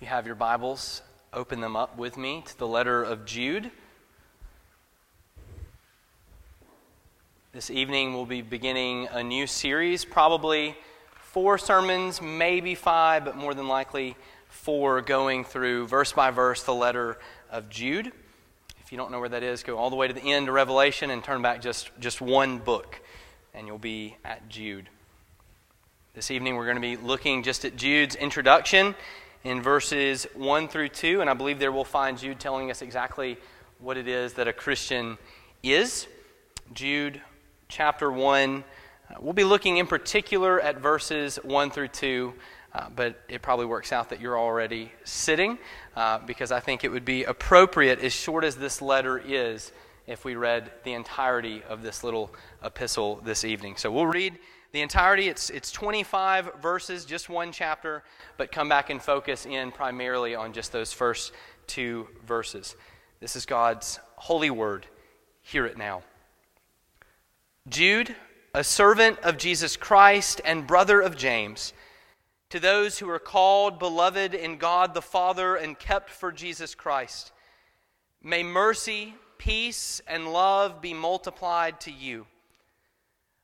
You have your Bibles, open them up with me to the letter of Jude. This evening we'll be beginning a new series, probably four sermons, maybe five, but more than likely four, going through verse by verse the letter of Jude. If you don't know where that is, go all the way to the end of Revelation and turn back just, just one book, and you'll be at Jude. This evening we're going to be looking just at Jude's introduction in verses 1 through 2, and I believe there we'll find Jude telling us exactly what it is that a Christian is. Jude chapter 1. Uh, we'll be looking in particular at verses 1 through 2, uh, but it probably works out that you're already sitting uh, because I think it would be appropriate, as short as this letter is, if we read the entirety of this little epistle this evening. So we'll read the entirety. It's, it's 25 verses, just one chapter, but come back and focus in primarily on just those first two verses. This is God's holy word. Hear it now. Jude, a servant of Jesus Christ and brother of James, to those who are called, beloved in God the Father, and kept for Jesus Christ, may mercy, peace, and love be multiplied to you.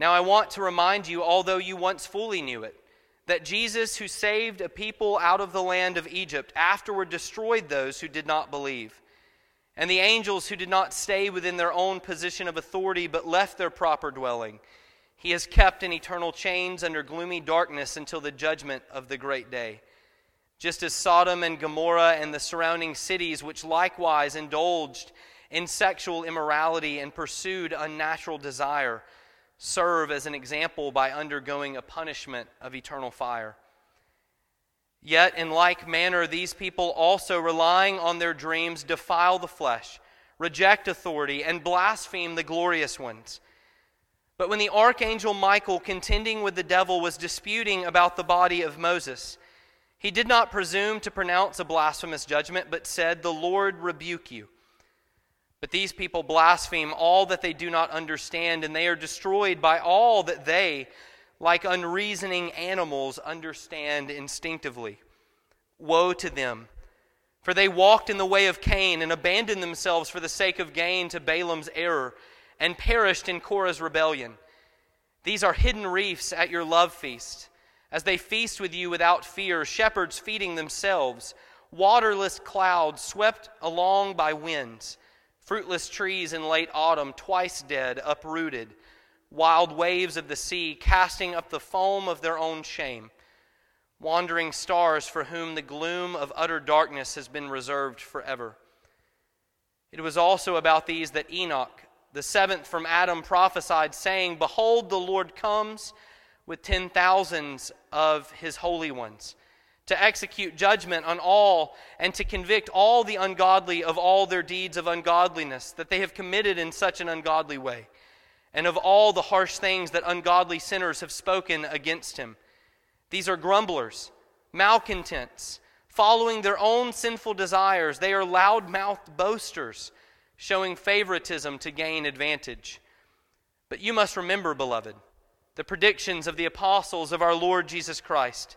Now, I want to remind you, although you once fully knew it, that Jesus, who saved a people out of the land of Egypt, afterward destroyed those who did not believe. And the angels who did not stay within their own position of authority, but left their proper dwelling, he has kept in eternal chains under gloomy darkness until the judgment of the great day. Just as Sodom and Gomorrah and the surrounding cities, which likewise indulged in sexual immorality and pursued unnatural desire, serve as an example by undergoing a punishment of eternal fire. Yet, in like manner, these people also, relying on their dreams, defile the flesh, reject authority, and blaspheme the glorious ones. But when the archangel Michael, contending with the devil, was disputing about the body of Moses, he did not presume to pronounce a blasphemous judgment, but said, The Lord rebuke you. But these people blaspheme all that they do not understand, and they are destroyed by all that they, like unreasoning animals, understand instinctively. Woe to them! For they walked in the way of Cain and abandoned themselves for the sake of gain to Balaam's error and perished in Korah's rebellion. These are hidden reefs at your love feast, as they feast with you without fear, shepherds feeding themselves, waterless clouds swept along by winds fruitless trees in late autumn, twice dead, uprooted, wild waves of the sea casting up the foam of their own shame, wandering stars for whom the gloom of utter darkness has been reserved forever. It was also about these that Enoch, the seventh from Adam, prophesied, saying, Behold, the Lord comes with ten thousands of his holy ones to execute judgment on all and to convict all the ungodly of all their deeds of ungodliness that they have committed in such an ungodly way, and of all the harsh things that ungodly sinners have spoken against him. These are grumblers, malcontents, following their own sinful desires. They are loud mouthed boasters, showing favoritism to gain advantage. But you must remember, beloved, the predictions of the apostles of our Lord Jesus Christ.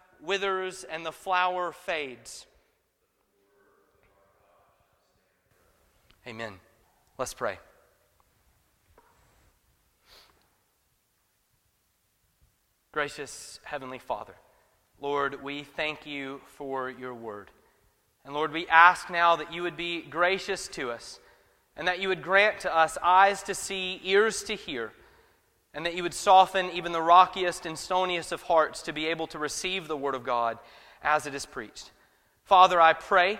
withers and the flower fades. Amen. Let's pray. Gracious Heavenly Father, Lord, we thank you for your word. And Lord, we ask now that you would be gracious to us and that you would grant to us eyes to see, ears to hear, and that you would soften even the rockiest and stoniest of hearts to be able to receive the word of God as it is preached. Father, I pray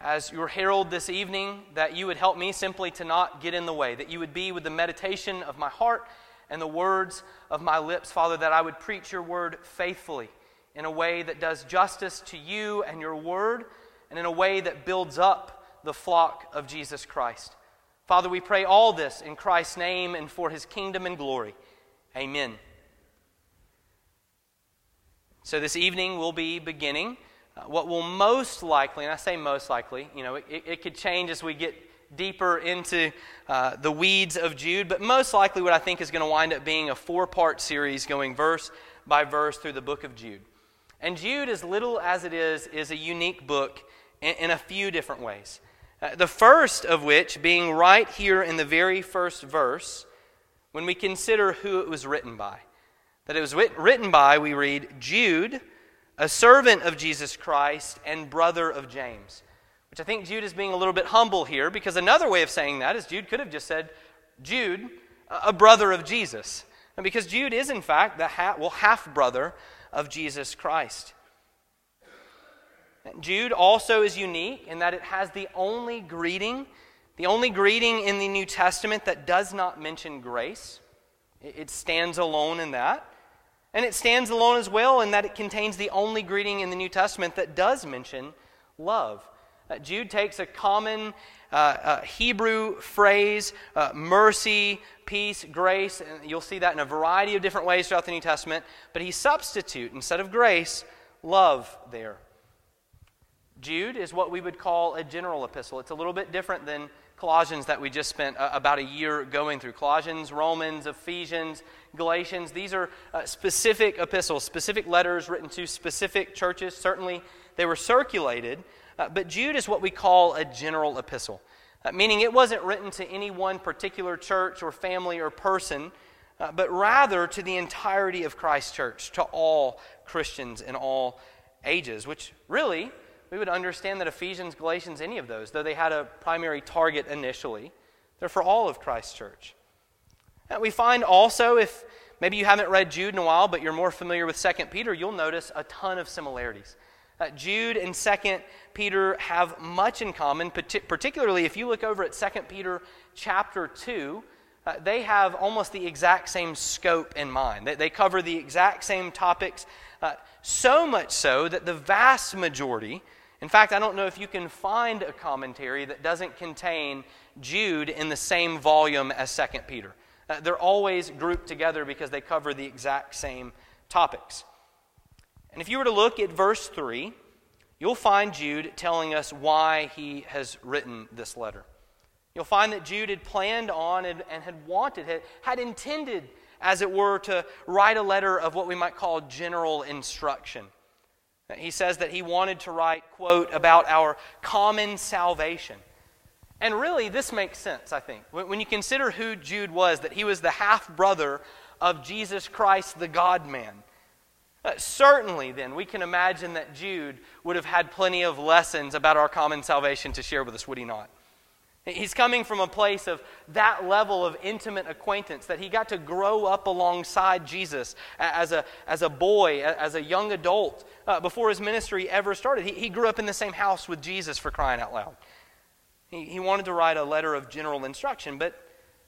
as your herald this evening that you would help me simply to not get in the way, that you would be with the meditation of my heart and the words of my lips, Father, that I would preach your word faithfully in a way that does justice to you and your word and in a way that builds up the flock of Jesus Christ. Father, we pray all this in Christ's name and for his kingdom and glory. Amen. So, this evening we'll be beginning uh, what will most likely, and I say most likely, you know, it, it could change as we get deeper into uh, the weeds of Jude, but most likely what I think is going to wind up being a four part series going verse by verse through the book of Jude. And Jude, as little as it is, is a unique book in, in a few different ways. Uh, the first of which being right here in the very first verse, when we consider who it was written by. That it was written by, we read, Jude, a servant of Jesus Christ and brother of James. Which I think Jude is being a little bit humble here because another way of saying that is Jude could have just said, Jude, a brother of Jesus. And because Jude is, in fact, the well, half brother of Jesus Christ. Jude also is unique in that it has the only greeting, the only greeting in the New Testament that does not mention grace. It stands alone in that. And it stands alone as well in that it contains the only greeting in the New Testament that does mention love. Uh, Jude takes a common uh, uh, Hebrew phrase, uh, mercy, peace, grace, and you'll see that in a variety of different ways throughout the New Testament, but he substitute, instead of grace, love there. Jude is what we would call a general epistle. It's a little bit different than Colossians that we just spent uh, about a year going through. Colossians, Romans, Ephesians, Galatians, these are uh, specific epistles, specific letters written to specific churches. Certainly, they were circulated, uh, but Jude is what we call a general epistle, uh, meaning it wasn't written to any one particular church or family or person, uh, but rather to the entirety of Christ's church, to all Christians in all ages, which really we would understand that Ephesians, Galatians, any of those, though they had a primary target initially, they're for all of Christ's church. And we find also, if maybe you haven't read Jude in a while, but you're more familiar with 2 Peter, you'll notice a ton of similarities. Uh, Jude and 2 Peter have much in common, particularly if you look over at 2 Peter chapter 2. Uh, they have almost the exact same scope in mind. They, they cover the exact same topics, uh, so much so that the vast majority, in fact, I don't know if you can find a commentary that doesn't contain Jude in the same volume as 2 Peter. Uh, they're always grouped together because they cover the exact same topics. And if you were to look at verse 3, you'll find Jude telling us why he has written this letter. You'll find that Jude had planned on and, and had wanted, had, had intended, as it were, to write a letter of what we might call general instruction. He says that he wanted to write, quote, about our common salvation. And really, this makes sense, I think. When you consider who Jude was, that he was the half brother of Jesus Christ, the God man. Uh, certainly, then, we can imagine that Jude would have had plenty of lessons about our common salvation to share with us, would he not? He's coming from a place of that level of intimate acquaintance that he got to grow up alongside Jesus as a, as a boy, as a young adult, uh, before his ministry ever started. He, he grew up in the same house with Jesus for crying out loud. He, he wanted to write a letter of general instruction, but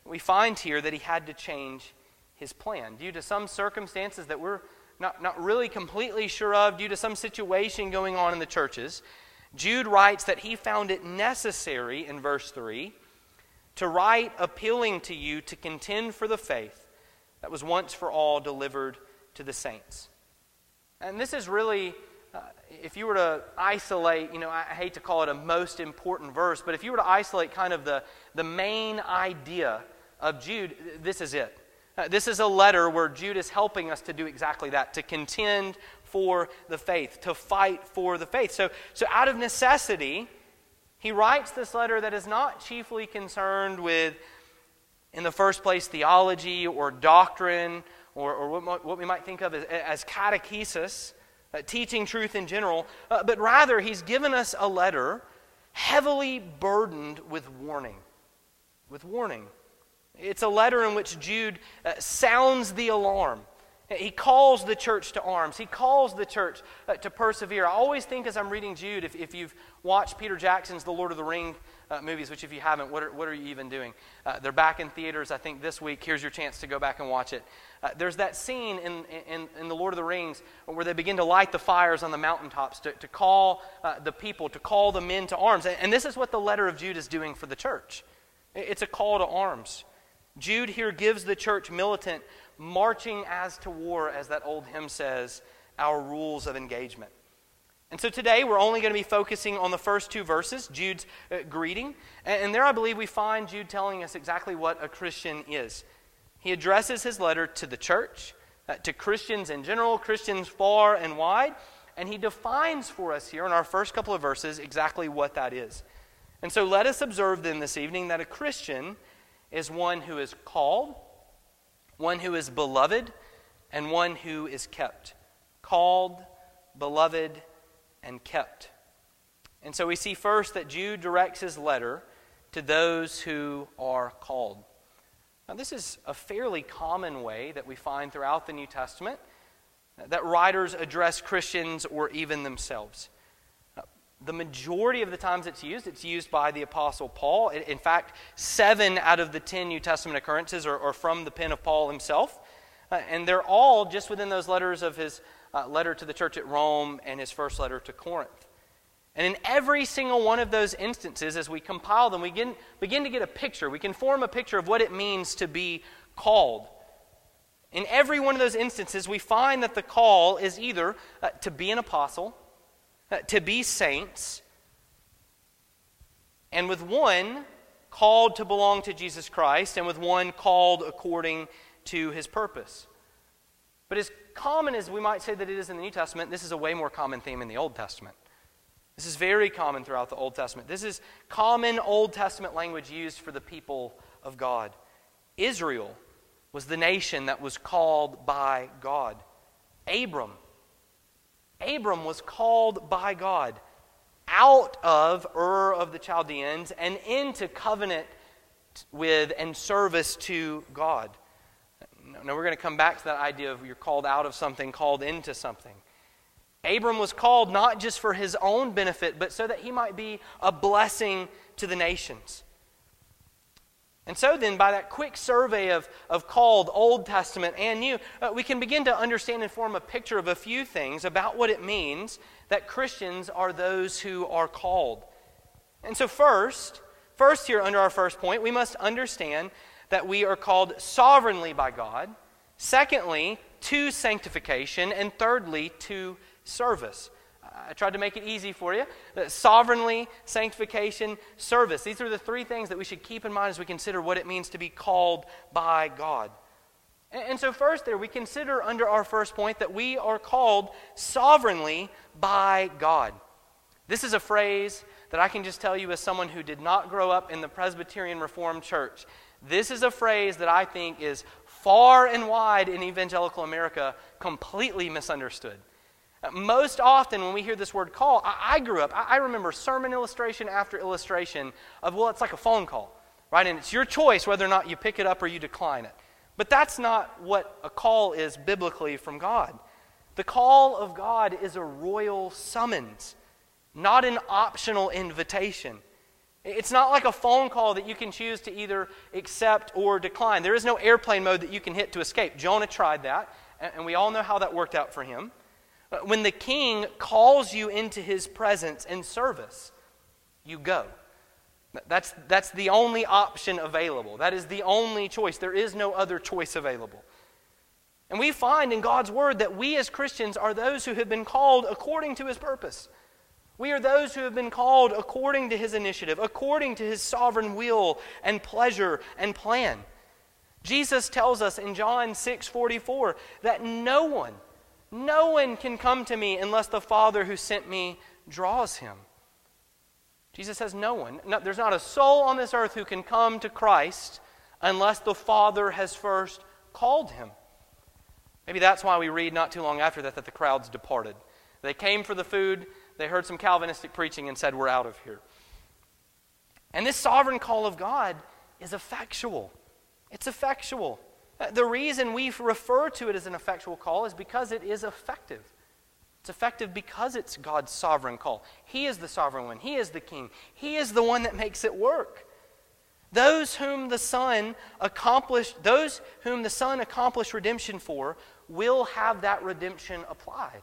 we find here that he had to change his plan due to some circumstances that we're not, not really completely sure of due to some situation going on in the churches, Jude writes that he found it necessary in verse 3 to write appealing to you to contend for the faith that was once for all delivered to the saints. And this is really uh, if you were to isolate, you know, I hate to call it a most important verse, but if you were to isolate kind of the, the main idea of Jude, this is it. Uh, this is a letter where Jude is helping us to do exactly that, to contend for the faith, to fight for the faith. So, so out of necessity, he writes this letter that is not chiefly concerned with, in the first place, theology or doctrine or, or what, what we might think of as, as catechesis uh, teaching truth in general, uh, but rather he's given us a letter heavily burdened with warning. With warning. It's a letter in which Jude uh, sounds the alarm. He calls the church to arms. He calls the church uh, to persevere. I always think as I'm reading Jude, if, if you've watched Peter Jackson's The Lord of the Ring uh, movies, which if you haven't, what are, what are you even doing? Uh, they're back in theaters, I think, this week. Here's your chance to go back and watch it. Uh, there's that scene in, in, in, The Lord of the Rings where they begin to light the fires on the mountaintops to, to call uh, the people, to call the men to arms. And, and this is what the letter of Jude is doing for the church it's a call to arms. Jude here gives the church militant, marching as to war, as that old hymn says, our rules of engagement. And so today we're only going to be focusing on the first two verses, Jude's uh, greeting. And, and there I believe we find Jude telling us exactly what a Christian is. He addresses his letter to the church, uh, to Christians in general, Christians far and wide, and he defines for us here in our first couple of verses exactly what that is. And so let us observe then this evening that a Christian is one who is called, one who is beloved, and one who is kept. Called, beloved, and kept. And so we see first that Jude directs his letter to those who are called. Now, this is a fairly common way that we find throughout the New Testament that writers address Christians or even themselves. The majority of the times it's used, it's used by the Apostle Paul. In fact, seven out of the ten New Testament occurrences are, are from the pen of Paul himself. Uh, and they're all just within those letters of his uh, letter to the church at Rome and his first letter to Corinth. And in every single one of those instances, as we compile them, we begin, begin to get a picture. We can form a picture of what it means to be called. In every one of those instances, we find that the call is either uh, to be an apostle, Uh, to be saints, and with one called to belong to Jesus Christ, and with one called according to his purpose. But as common as we might say that it is in the New Testament, this is a way more common theme in the Old Testament. This is very common throughout the Old Testament. This is common Old Testament language used for the people of God. Israel was the nation that was called by God. Abram. Abram was called by God out of Ur of the Chaldeans and into covenant with and service to God. Now, we're going to come back to that idea of you're called out of something, called into something. Abram was called not just for his own benefit, but so that he might be a blessing to the nations. And so, then, by that quick survey of, of called Old Testament and New, uh, we can begin to understand and form a picture of a few things about what it means that Christians are those who are called. And so, first, first here under our first point, we must understand that we are called sovereignly by God. Secondly, to sanctification. And thirdly, to service. I tried to make it easy for you. Uh, sovereignly, sanctification, service. These are the three things that we should keep in mind as we consider what it means to be called by God. And so, first, there, we consider under our first point that we are called sovereignly by God. This is a phrase that I can just tell you as someone who did not grow up in the Presbyterian Reformed Church. This is a phrase that I think is far and wide in evangelical America completely misunderstood. Most often, when we hear this word call, I, I grew up, I, I, remember sermon illustration after illustration of, well, it's like a phone call, right? And it's your choice whether or not you pick it up or you decline it. But that's not what a call is biblically from God. The call of God is a royal summons, not an optional invitation. It's not like a phone call that you can choose to either accept or decline. There is no airplane mode that you can hit to escape. Jonah tried that, and we all know how that worked out for him. When the king calls you into his presence and service, you go. That's, that's the only option available. That is the only choice. There is no other choice available. And we find in God's Word that we as Christians are those who have been called according to His purpose. We are those who have been called according to His initiative, according to His sovereign will and pleasure and plan. Jesus tells us in John 6 44 that no one, no one can come to me unless the Father who sent me draws him. Jesus says, No one. No, there's not a soul on this earth who can come to Christ unless the Father has first called him. Maybe that's why we read not too long after that that the crowds departed. They came for the food, they heard some Calvinistic preaching, and said, We're out of here. And this sovereign call of God is effectual. It's effectual. Uh, the reason we refer to it as an effectual call is because it is effective. It's effective because it's God's sovereign call. He is the sovereign one, He is the king, He is the one that makes it work. Those whom the Son accomplished, those whom the Son accomplished redemption for, will have that redemption applied.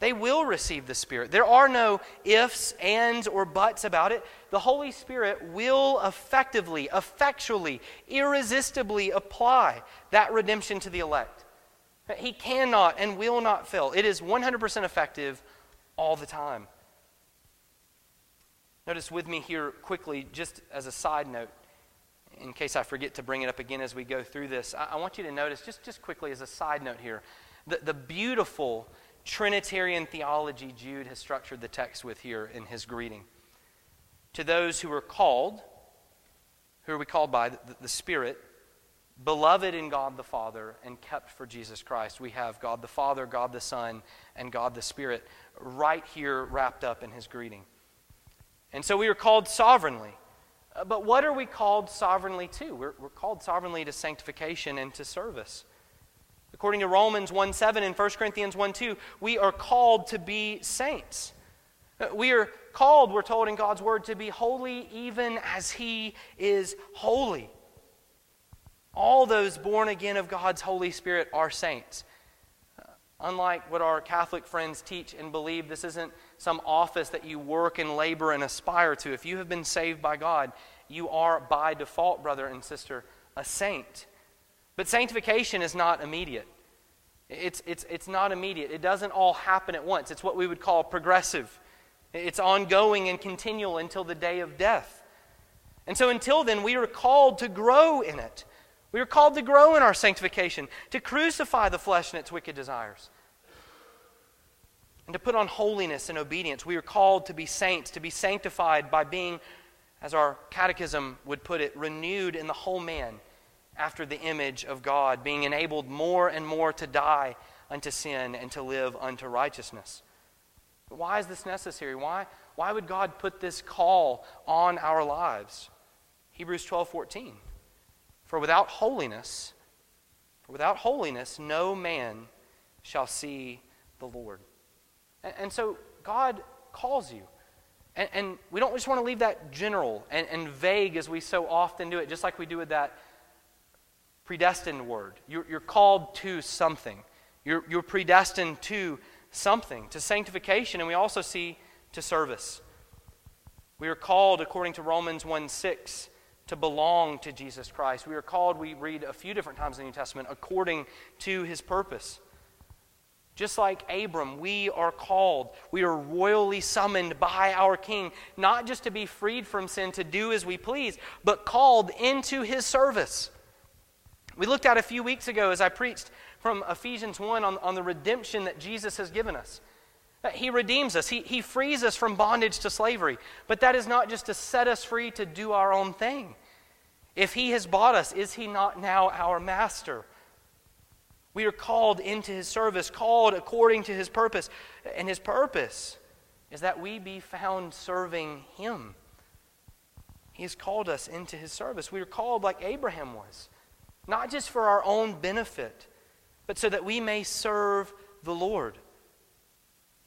They will receive the Spirit. There are no ifs, ands, or buts about it. The Holy Spirit will effectively, effectually, irresistibly apply that redemption to the elect. He cannot and will not fail. It is 100% effective all the time. Notice with me here quickly, just as a side note, in case I forget to bring it up again as we go through this, I, I want you to notice, just, just quickly as a side note here, the, the beautiful Trinitarian theology Jude has structured the text with here in his greeting. To those who are called, who are we called by? The, the Spirit, beloved in God the Father, and kept for Jesus Christ. We have God the Father, God the Son, and God the Spirit right here wrapped up in his greeting. And so we are called sovereignly. Uh, but what are we called sovereignly to? We're, we're called sovereignly to sanctification and to service. According to Romans 1 7 and 1 Corinthians 1 2, we are called to be saints. We are called, we're told in God's word, to be holy even as He is holy. All those born again of God's Holy Spirit are saints. Uh, unlike what our Catholic friends teach and believe, this isn't some office that you work and labor and aspire to. If you have been saved by God, you are by default, brother and sister, a saint. But sanctification is not immediate. It's, it's, it's not immediate. It doesn't all happen at once. It's what we would call progressive. It's ongoing and continual until the day of death. And so until then, we are called to grow in it. We are called to grow in our sanctification, to crucify the flesh and its wicked desires, and to put on holiness and obedience. We are called to be saints, to be sanctified by being, as our catechism would put it, renewed in the whole man after the image of God, being enabled more and more to die unto sin and to live unto righteousness. Why is this necessary? Why, why would God put this call on our lives? Hebrews 12 14. For without holiness, for without holiness, no man shall see the Lord. And, and so God calls you. And, and, we don't just want to leave that general and, and vague as we so often do it, just like we do with that predestined word. You're, you're called to something. You're, you're predestined to something, to sanctification, and we also see to service. We are called, according to Romans 1 6, to belong to Jesus Christ. We are called, we read a few different times in the New Testament, according to his purpose. Just like Abram, we are called, we are royally summoned by our King, not just to be freed from sin, to do as we please, but called into his service. We looked at a few weeks ago as I preached from Ephesians 1 on, on the redemption that Jesus has given us. That he redeems us, he, he frees us from bondage to slavery. But that is not just to set us free to do our own thing. If he has bought us, is he not now our master? We are called into his service, called according to his purpose. And his purpose is that we be found serving him. He has called us into his service. We are called like Abraham was not just for our own benefit, but so that we may serve the Lord.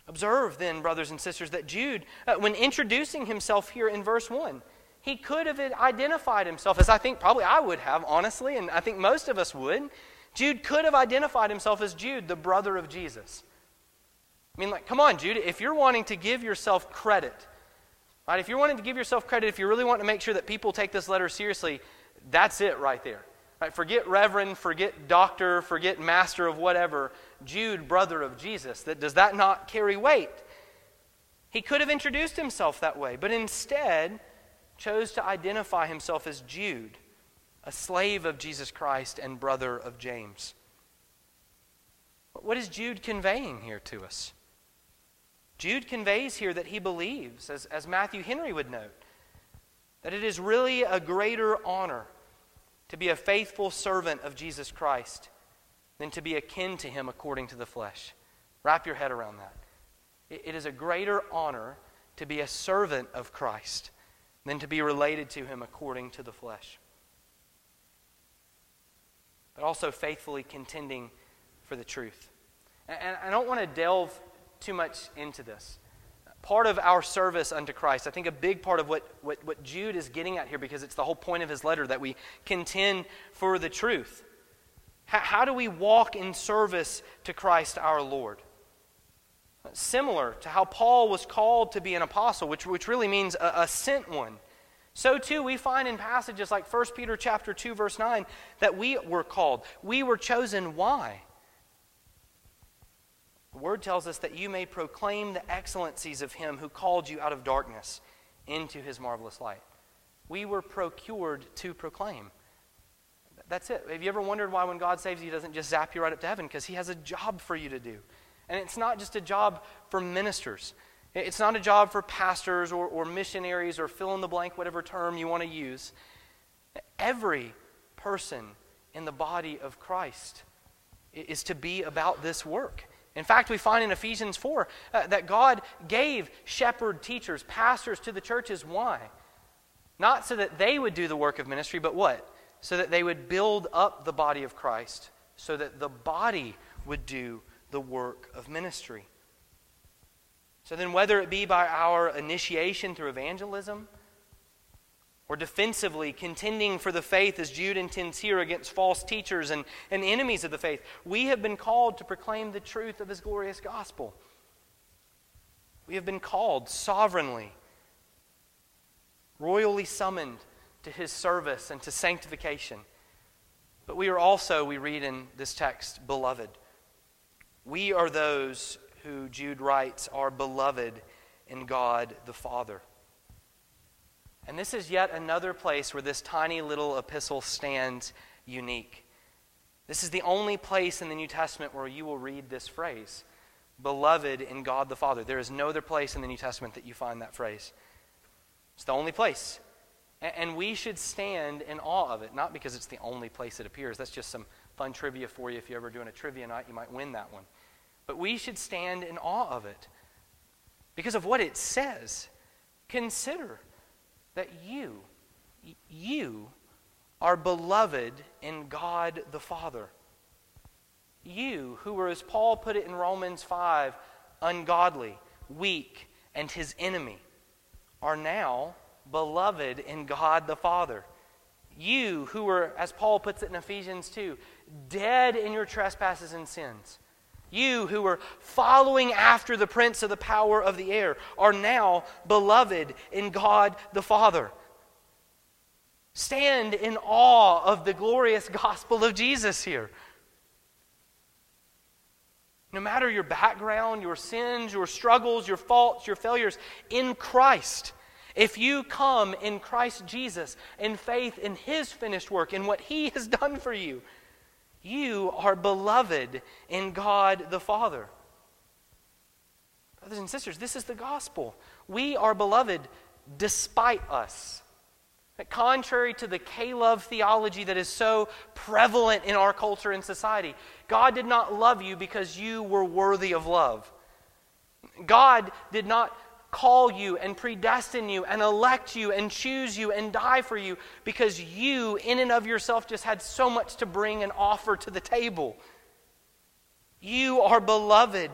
Observe then, brothers and sisters, that Jude, uh, when introducing himself here in verse 1, he could have identified himself, as I think probably I would have, honestly, and I think most of us would. Jude could have identified himself as Jude, the brother of Jesus. I mean, like, come on, Jude, if you're wanting to give yourself credit, right, if you're wanting to give yourself credit, if you really want to make sure that people take this letter seriously, that's it right there. Right? Forget reverend, forget doctor, forget master of whatever. Jude, brother of Jesus. That, does that not carry weight? He could have introduced himself that way, but instead chose to identify himself as Jude, a slave of Jesus Christ and brother of James. What is Jude conveying here to us? Jude conveys here that he believes, as, as Matthew Henry would note, that it is really a greater honor to be a faithful servant of Jesus Christ than to be akin to him according to the flesh. Wrap your head around that. it, is a greater honor to be a servant of Christ than to be related to him according to the flesh. But also faithfully contending for the truth. And I don't want to delve too much into this. Part of our service unto Christ, I think a big part of what, what, what Jude is getting at here, because it's the whole point of his letter that we contend for the truth. How, how do we walk in service to Christ our Lord? Similar to how Paul was called to be an apostle, which, which really means a, a sent one. So too we find in passages like 1 Peter chapter 2 verse 9 that we were called. We were chosen why? The word tells us that you may proclaim the excellencies of him who called you out of darkness into his marvelous light. We were procured to proclaim. That's it. Have you ever wondered why when God saves you, he doesn't just zap you right up to heaven? Because he has a job for you to do. And it's not just a job for ministers. It's not a job for pastors or, or missionaries or fill in the blank, whatever term you want to use. Every person in the body of Christ is to be about this work. In fact, we find in Ephesians 4 uh, that God gave shepherd teachers, pastors to the churches. Why? Not so that they would do the work of ministry, but what? So that they would build up the body of Christ, so that the body would do the work of ministry. So then, whether it be by our initiation through evangelism, or defensively contending for the faith as Jude intends here against false teachers and, and enemies of the faith. We have been called to proclaim the truth of his glorious gospel. We have been called sovereignly, royally summoned to his service and to sanctification. But we are also, we read in this text, beloved. We are those who, Jude writes, are beloved in God the Father. And this is yet another place where this tiny little epistle stands unique. This is the only place in the New Testament where you will read this phrase, beloved in God the Father. There is no other place in the New Testament that you find that phrase. It's the only place. And we should stand in awe of it, not because it's the only place it appears. That's just some fun trivia for you. If you're ever doing a trivia night, you might win that one. But we should stand in awe of it because of what it says. Consider that you, you are beloved in God the Father. You, who were, as Paul put it in Romans 5, ungodly, weak, and his enemy, are now beloved in God the Father. You, who were, as Paul puts it in Ephesians 2, dead in your trespasses and sins, you who were following after the prince of the power of the air are now beloved in God the Father. Stand in awe of the glorious gospel of Jesus here. No matter your background, your sins, your struggles, your faults, your failures, in Christ, if you come in Christ Jesus in faith in His finished work, in what He has done for you, you are beloved in God the Father. Brothers and sisters, this is the gospel. We are beloved despite us. Contrary to the K love theology that is so prevalent in our culture and society, God did not love you because you were worthy of love. God did not call you and predestine you and elect you and choose you and die for you because you, in and of yourself, just had so much to bring and offer to the table. You are beloved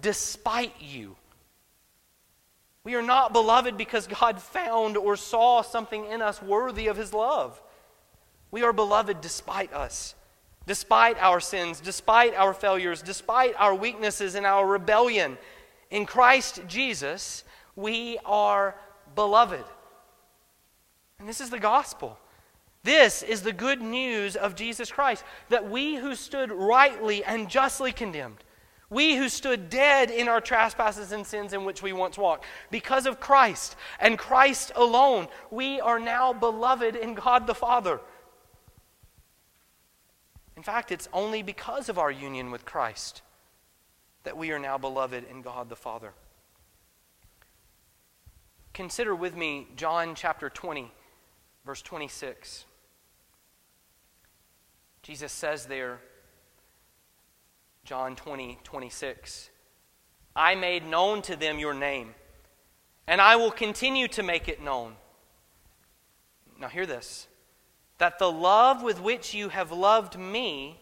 despite you. We are not beloved because God found or saw something in us worthy of His love. We are beloved despite us, despite our sins, despite our failures, despite our weaknesses and our rebellion. In Christ Jesus, we are beloved. And this is the gospel. This is the good news of Jesus Christ that we who stood rightly and justly condemned, we who stood dead in our trespasses and sins in which we once walked, because of Christ and Christ alone, we are now beloved in God the Father. In fact, it's only because of our union with Christ that we are now beloved in God the Father. Consider with me John chapter 20, verse 26. Jesus says there, John 20, 26, I made known to them your name, and I will continue to make it known. Now, hear this that the love with which you have loved me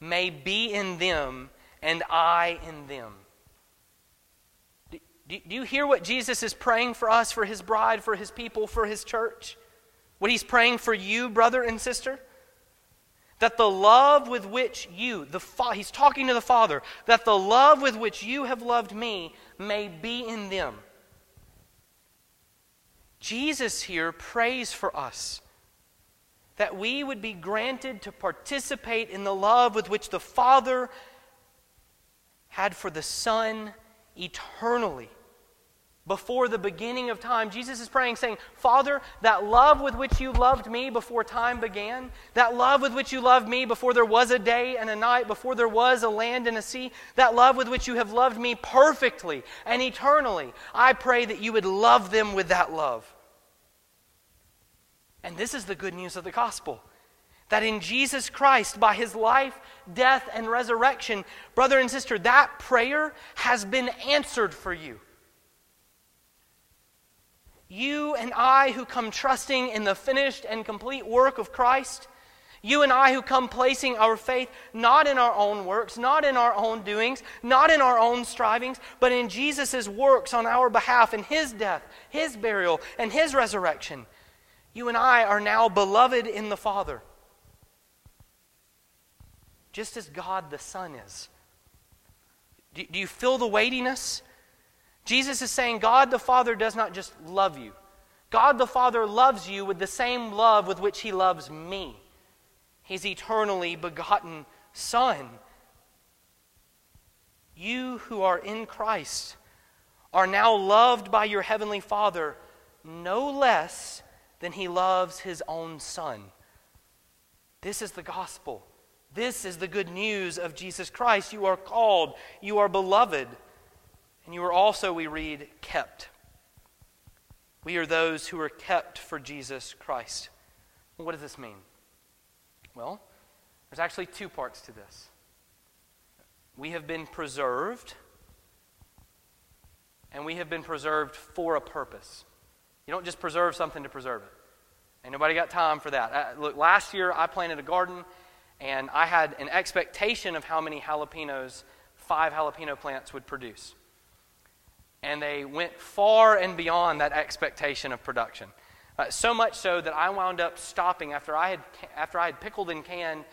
may be in them, and I in them. Do, you hear what Jesus is praying for us, for his bride, for his people, for his church? What he's praying for you, brother and sister? That the love with which you, the fa- he's talking to the Father, that the love with which you have loved me may be in them. Jesus here prays for us that we would be granted to participate in the love with which the Father had for the Son eternally before the beginning of time. Jesus is praying, saying, Father, that love with which you loved me before time began, that love with which you loved me before there was a day and a night, before there was a land and a sea, that love with which you have loved me perfectly and eternally, I pray that you would love them with that love. And this is the good news of the gospel. That in Jesus Christ, by his life, death, and resurrection, brother and sister, that prayer has been answered for you. You and I who come trusting in the finished and complete work of Christ, you and I who come placing our faith not in our own works, not in our own doings, not in our own strivings, but in Jesus' works on our behalf, in His death, His burial, and His resurrection. You and I are now beloved in the Father, just as God the Son is. Do, do you feel the weightiness? Jesus is saying God the Father does not just love you, God the Father loves you with the same love with which He loves me, His eternally begotten Son. You who are in Christ are now loved by your Heavenly Father no less than He loves His own Son. This is the gospel. This is the good news of Jesus Christ. You are called, you are beloved. And you are also, we read, kept. We are those who are kept for Jesus Christ. What does this mean? Well, there's actually two parts to this. We have been preserved, and we have been preserved for a purpose. You don't just preserve something to preserve it. And nobody got time for that. Uh, look, last year I planted a garden, and I had an expectation of how many jalapenos five jalapeno plants would produce and they went far and beyond that expectation of production. Uh, so much so that I wound up stopping after I had after I had pickled and canned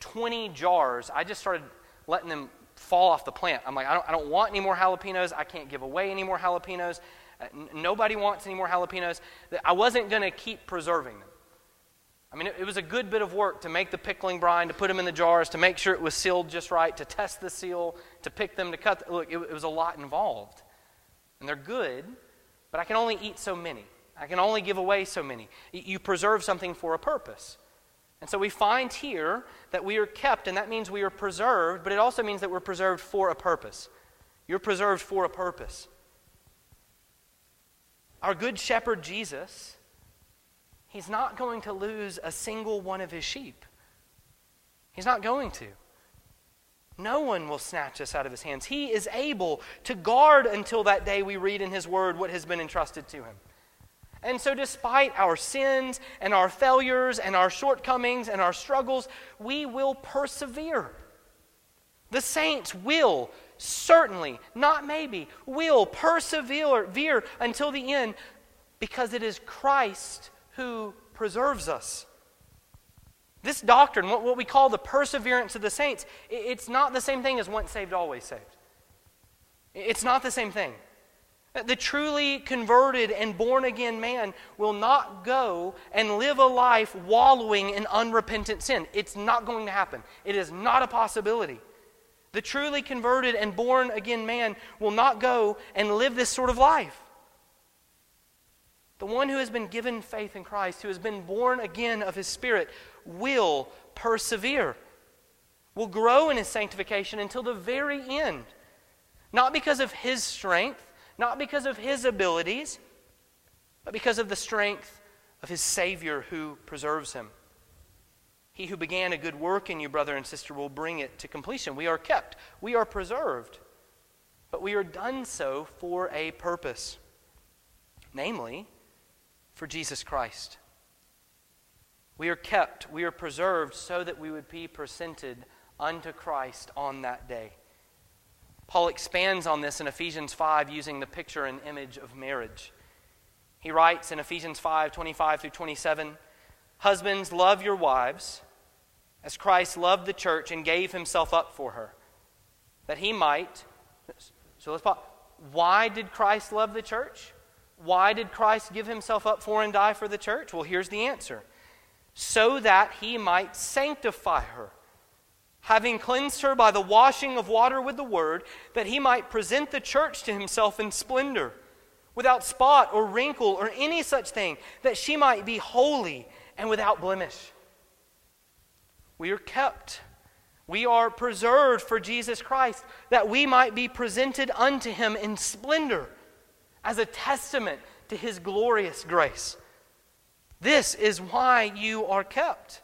20 jars. I just started letting them fall off the plant. I'm like, I don't, I don't want any more jalapenos. I can't give away any more jalapenos. Uh, n- nobody wants any more jalapenos. I wasn't going to keep preserving them. I mean, it, it was a good bit of work to make the pickling brine, to put them in the jars, to make sure it was sealed just right, to test the seal, to pick them, to cut. The, look, it, it was a lot involved and they're good, but I can only eat so many. I can only give away so many. You preserve something for a purpose. And so we find here that we are kept, and that means we are preserved, but it also means that we're preserved for a purpose. You're preserved for a purpose. Our good shepherd Jesus, he's not going to lose a single one of his sheep. He's not going to. No one will snatch us out of his hands. He is able to guard until that day we read in his word what has been entrusted to him. And so, despite our sins and our failures and our shortcomings and our struggles, we will persevere. The saints will certainly, not maybe, will persevere until the end because it is Christ who preserves us. This doctrine, what, we call the perseverance of the saints, it's not the same thing as once saved, always saved. It's not the same thing. Uh, the truly converted and born again man will not go and live a life wallowing in unrepentant sin. It's not going to happen. It is not a possibility. The truly converted and born again man will not go and live this sort of life. The one who has been given faith in Christ, who has been born again of his Spirit, will persevere, will grow in his sanctification until the very end. Not because of his strength, not because of his abilities, but because of the strength of his Savior who preserves him. He who began a good work in you, brother and sister, will bring it to completion. We are kept, we are preserved, but we are done so for a purpose, namely, for Jesus Christ. We are kept, we are preserved so that we would be presented unto Christ on that day. Paul expands on this in Ephesians 5 using the picture and image of marriage. He writes in Ephesians 5 25 through 27 Husbands, love your wives as Christ loved the church and gave himself up for her, that he might. So let's pause. Why did Christ love the church? Why did Christ give himself up for and die for the church? Well, here's the answer so that he might sanctify her having cleansed her by the washing of water with the word, that he might present the church to himself in splendor, without spot or wrinkle or any such thing, that she might be holy and without blemish. We are kept. We are preserved for Jesus Christ, that we might be presented unto him in splendor as a testament to his glorious grace. This is why you are kept.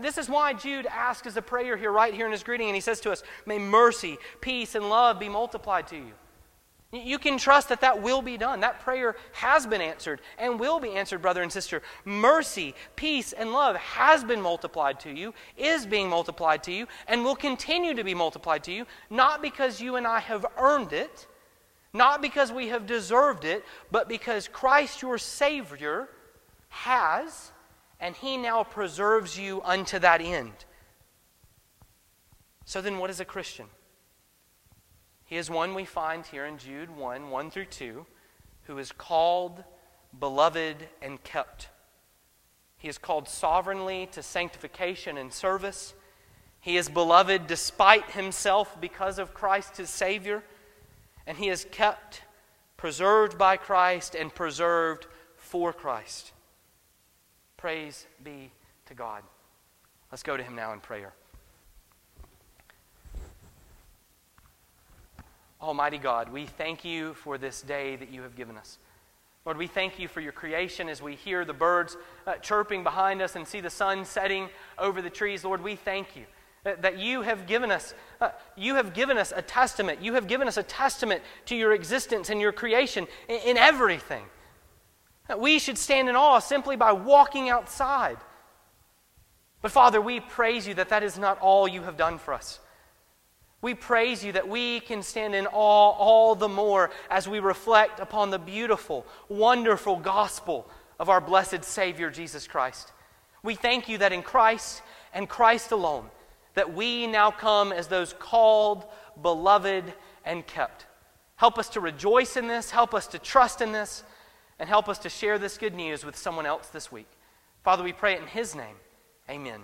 This is why Jude asks as a prayer here, right here in his greeting, and he says to us, May mercy, peace, and love be multiplied to you. You can trust that that will be done. That prayer has been answered and will be answered, brother and sister. Mercy, peace, and love has been multiplied to you, is being multiplied to you, and will continue to be multiplied to you, not because you and I have earned it, not because we have deserved it, but because Christ, your Savior, has and he now preserves you unto that end. So then, what is a Christian? He is one we find here in Jude 1 1 through 2, who is called, beloved, and kept. He is called sovereignly to sanctification and service. He is beloved despite himself because of Christ his Savior. And he is kept, preserved by Christ, and preserved for Christ. Praise be to God. Let's go to Him now in prayer. Almighty God, we thank you for this day that you have given us. Lord, we thank you for your creation as we hear the birds uh, chirping behind us and see the sun setting over the trees. Lord, we thank you that you have given us uh, you have given us a testament. You have given us a testament to your existence and your creation in, in everything. We should stand in awe simply by walking outside. But Father, we praise you that that is not all you have done for us. We praise you that we can stand in awe all the more as we reflect upon the beautiful, wonderful gospel of our blessed Savior, Jesus Christ. We thank you that in Christ and Christ alone, that we now come as those called, beloved, and kept. Help us to rejoice in this. Help us to trust in this and help us to share this good news with someone else this week. Father, we pray it in His name. Amen.